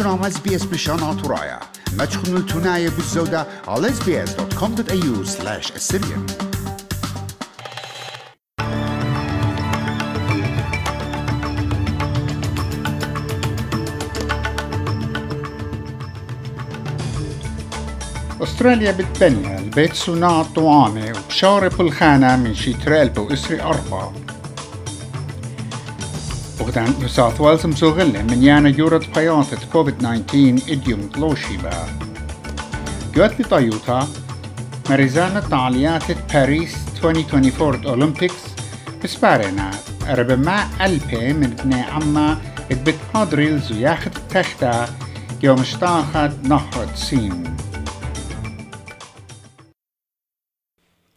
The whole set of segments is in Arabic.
برنامج اس بي اس بشان ترايا ما تشخنوا التناية بالزودة على sbs.com.au slash assyrian أستراليا بتبنى البيت صناعة طعامة وبشارب الخانة من شي تريلبو إسري أربعة وغدان نيو ساوث ويلز مزوغلة من يانا يورد بياطة كوفيد 19 إديوم تلوشي با جوات لطيوتا مريزانة تعليات باريس 2024 أولمبيكس بسبارنا ربما ألبي من ابن عما بتهادريلز وياخد التختا يوم اشتاخد نهر سين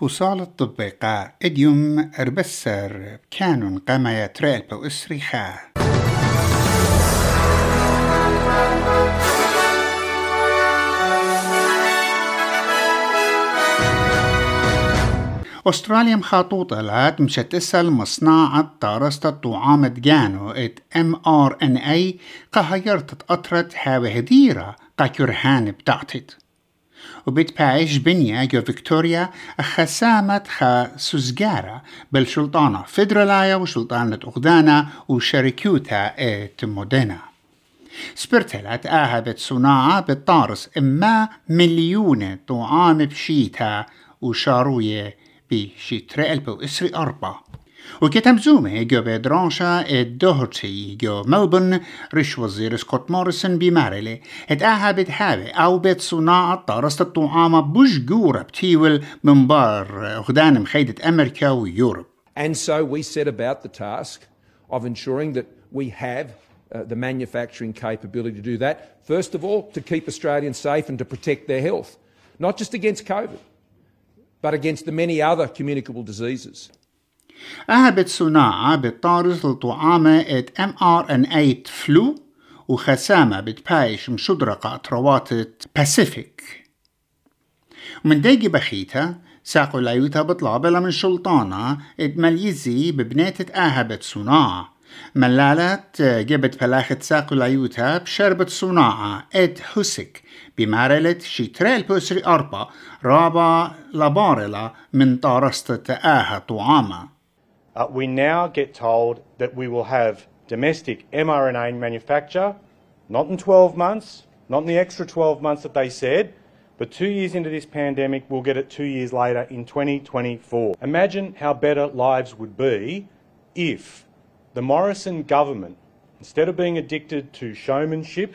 بوصال الطبقة إديوم أربسر كانون قما يتريل بو اسريخا أستراليا مخاطوطة لات تسأل مصناعة طارسة الطعام جانو إت إم آر إن إي قهيرت أطرت هاوي هديرة قاكرهان بتاعتت وبيت بايش بنيا جو فيكتوريا خسامة خا سوزجارة بالشلطانة فيدرالايا وشلطانة أغدانا وشركيوتا إت مودينا. سبرتلت آهبت صناعة بالطارس إما مليون طعام بشيتا وشاروية تريل إسري أربعة. وكتم زومي جو بدرانشا الدهرتي جو ملبن رش وزير سكوت موريسون بمارلي اد اهابت هابي أو بيت صناعة طارست الطعامة بوش جورة بتيول من بار غدان مخيدة أمريكا ويوروب And so we set about the task of ensuring that we have uh, the manufacturing capability to do that. First of all, to keep Australians safe and to protect their health, not just against COVID, but against the many other communicable diseases. أهبت صناعة بالطارز لطعامة إت اي فلو وخسامة بتبايش مشدرقة أطروات باسيفيك. ومن ديجي بخيتها ساقوا لايوتا بطلع بلا من شلطانة اد مليزي ببنيتة آهبت صناعة ملالت جبت بلاخة ساقو لايوتا بشربة صناعة اد حسك بمارلة شيتريل بوسري أربا رابا لبارلا من طارستة آها طعامة. Uh, we now get told that we will have domestic mRNA manufacture, not in 12 months, not in the extra 12 months that they said, but two years into this pandemic, we'll get it two years later in 2024. Imagine how better lives would be if the Morrison government, instead of being addicted to showmanship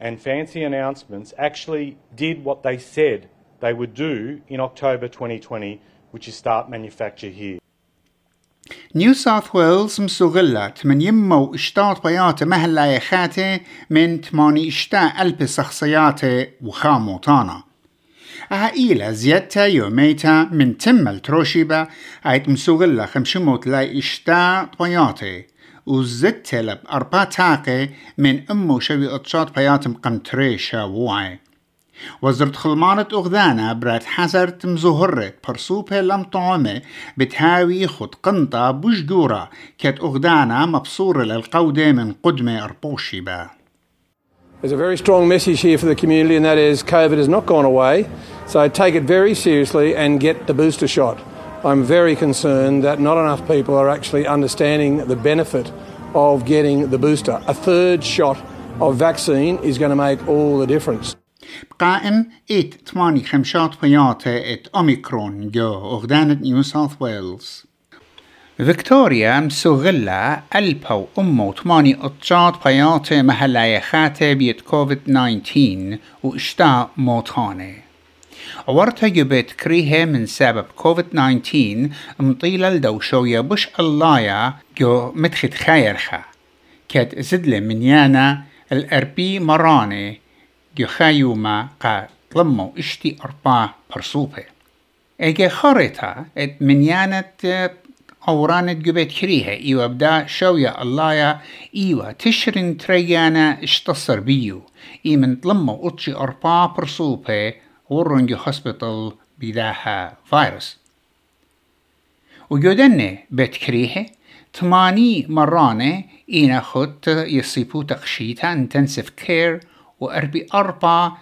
and fancy announcements, actually did what they said they would do in October 2020, which is start manufacture here. نيو ساوث ويلز مسوغلات من يمو اشتاط بيات مهلا يخاتي من تماني اشتا ألب شخصياتي وخاموطانا إيلا زيادتا يوميتا من عيد مسوغلا خمشموت لا اشتا بياتي وزدت لب أربا تاقي من أمو شوي أتشاط بيات مقمتريشا ووعي وزرت خلمانة أغذانا برات حزرت مزهرت برسوبة لم طعمة بتهاوي خد قنطة بجدورة كت أغذانا مبصورة للقودة من قدمة أربوشي با There's a very strong message here for the community, and that is COVID has not gone away. So take it very seriously and get the booster shot. I'm very concerned that not enough people are actually understanding the benefit of getting the booster. A third shot of vaccine is going to make all the difference. قائم إت ثماني خمشات بياته إت أوميكرون جو أغدانة نيو ساوث ويلز. فيكتوريا مسوغلا ألبو أمو ثماني أطشات بياته محلا يخاته بيت كوفيد 19 وإشتاء موتاني ورتا جبت كريها من سبب كوفيد 19 مطيلة لدوشوية بش اللايا جو متخت خيرخا كاد زدل من يانا الأربي مراني يخايوما قا طلمو إشتي أربع برصوبة أجي خريطة إت منيانة أورانة جبت كريها. إيوا بدا شوية اللايا إيوا تشرن تريانا اشتصر بيو إي من طلمو أطشي أربع برصوبة ورنجي هوسبيتال بداها فيروس وجودن بيت كريحة تماني مرانة إينا خط يصيبو تقشيتا. انتنسيف كير وأربي أربع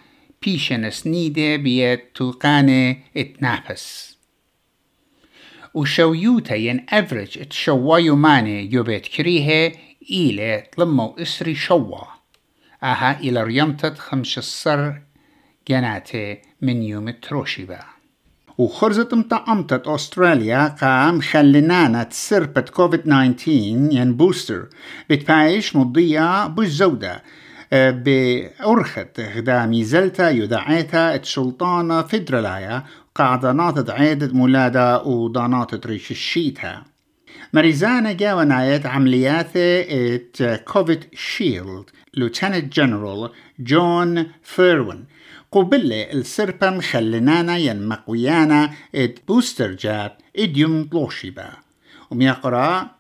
بيشن سنيدة بيت توقانة اتنافس. وشويوتا ين افريج اتشوايو ماني يوبيت كريهة إلى تلمو إسري شوا. أها إلى ريمتت خمش الصر جناتي من يوم التروشيبا وخرزت مطعمتت أستراليا قام خلنانا تسربت كوفيد 19 ين بوستر. بتبايش مضية بالزودة. بأرخت غدا ميزلتا يدعيتا السلطانة فدرالايا قاعدانات عيدة مولادة ودانات ريش الشيتا. مريزانا جاونايت عمليات إت كوفيد شيلد لوتنت جنرال جون فيرون قبل السربا مخلنانا ين مقويانا إت بوستر جات إديوم طلوشيبا وميقرا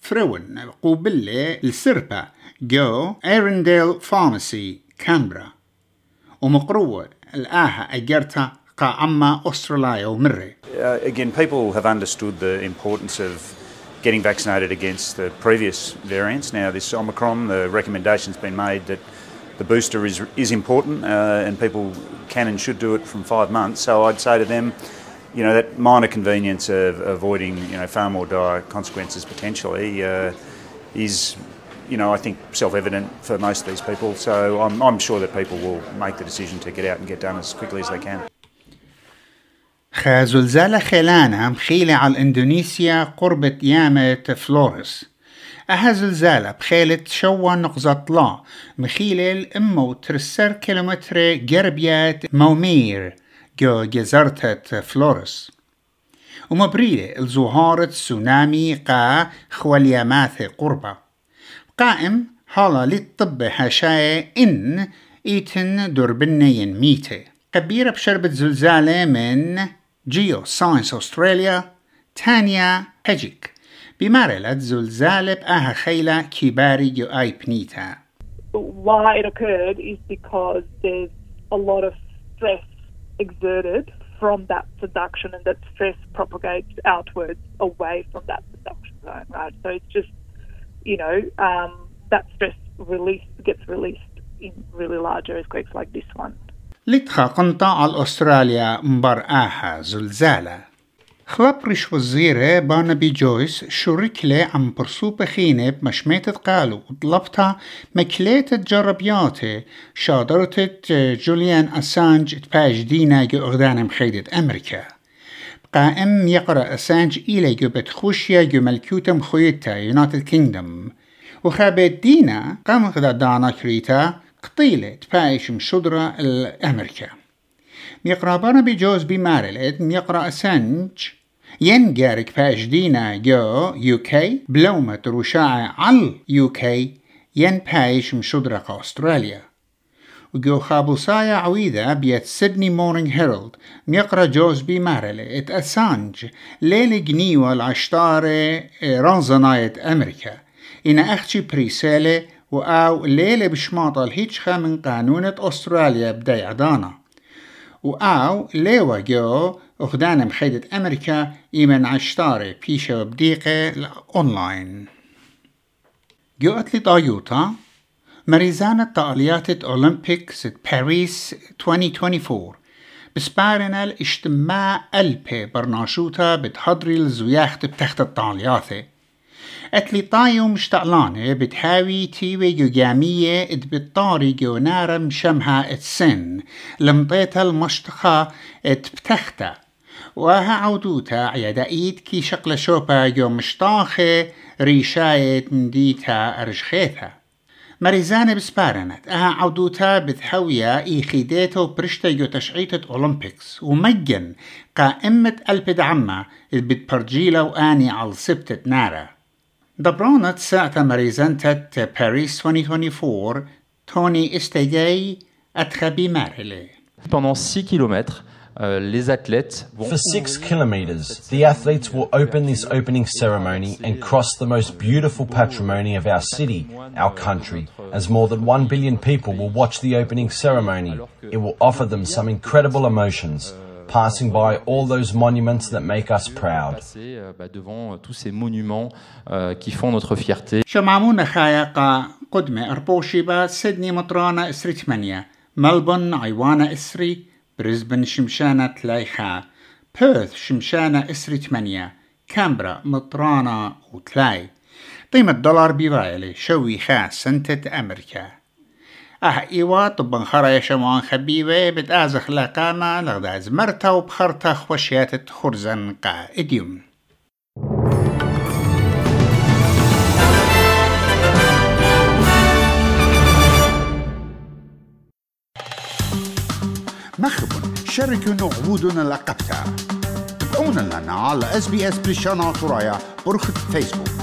فرون قبل السربا جو ايرنديل فارماسي كامبرا ومقروة الآها أجرتا قاعمة أستراليا ومري Uh, again, people have understood the importance of getting vaccinated against the previous variants. Now, this Omicron, the recommendation's been made that the booster is, is important uh, and people can and should do it from five months. So I'd say to them, you know, that minor convenience of avoiding, you know, far more dire consequences potentially uh, is, you know, I think self-evident for most of these people. So I'm, I'm sure that people will make the decision to get out and get done as quickly as they can. خازلزالة خيلانا مخيلة على إندونيسيا قربة يامة فلورس. أها زلزالة بخيلة شوا نقزة لا مخيلة الأمة وترسر كيلومتر جربيات مومير. جو جزرتة فلورس. ومبريلة الزهارة تسونامي قا خوالياماث قربة. قائم حالا للطب هشاية إن إيتن دربنين ميتة كبيرة بشربة زلزالة من جيو ساينس أستراليا تانيا هجيك بمارلة زلزالة بأها خيلة كباري جو آي بنيتا why it occurred is because there's a lot of stress exerted from that subduction and that stress propagates outwards away from that subduction zone, right? So it's just, you know, um, that stress release gets released in really large earthquakes like this one. لتخا قنطة على أستراليا مبر آها زلزالة خلبرش وزيرة بانبي جويس شركلة عم برسوبة خينة بمشميت قالوا وطلبتها مكليت جربياتي شادرت جوليان أسانج تباج دينا جو أغدان مخيدة أمريكا قائم يقرأ أسانج إلى جو بتخوشيا جو ملكوتة مخويتا يونايتد كينجدم وخابت دينا قام غدا دانا كريتا قطيلة تبايش مشدرة الأمريكا. ميقرأ بارنبي جوز بمارلت ميقرأ أسانج ين جارك باش دينا جو يو كي بلومة رشاعة على يو كي ين بايش مشدرة أستراليا وجو خابوسايا عويدة بيت سيدني مورنينغ هيرالد ميقرأ جوز بي مارلي إت أسانج ليلي جنيوة العشتارة رانزناية أمريكا. إن أختي بريسالة وأو ليلة بشماطة الهيتشخة من قانونة أستراليا بداي عدانا. وأو ليوا جو أخدانا مخيدة أمريكا إيمن عشتاري بيشة وبديقة الأونلاين جو أتلي طايوتا مريزانة طاليات أولمبيكس باريس 2024 بسبارنا الاجتماع ألبي برناشوتا بتحضري الزوياخت بتخت الطالياثي اتلي طايو مشتعلانة بتحاوي تيوي جو جامية ات بتطاري جو نارا مشمها ات سن. لمطيتها المشتخة ات بتختا وها عودوتا عيدائيت كي شقل شوبا جو مشطاخة ريشاية مديتا أرجخيتها مريزانة بسبارنت أها عودوتا خيديتو برشتا جو تشعيتة اولمبيكس ومجن قائمة البد عما بتبرجيلا واني على سبتة نارا دبرونت ساعة مريزانتة باريس 2024 توني استيجاي أتخبي مارلي Pendant 6 km, euh, les athlètes vont For six kilometres, the athletes will open this opening ceremony and cross the most beautiful patrimony of our city, our country, as more than one billion people will watch the opening ceremony. It will offer them some incredible emotions. passing by all those monuments that make us proud. Passer euh, bah, devant euh, tous ces monuments euh, qui font notre fierté. شمعمونا خايقة قدمة أربوشيبا سيدني مطرانة إسري ثمانية ملبون عيوانة إسري بريسبن شمشانة تلايخا بيرث شمشانة إسري ثمانية كامبرا مطرانة وتلاي. قيمة دولار بيفايلي شوي خا سنتة أمريكا. أه إيوا طبن خرا يشمعان خبيبة بتأزخ لقاما لغداز مرتا وبخرتا خوشيات خرزن قا إديوم شاركوا عبودنا لقبتا تابعونا لنا على اس بريشانا ترايا برخة فيسبوك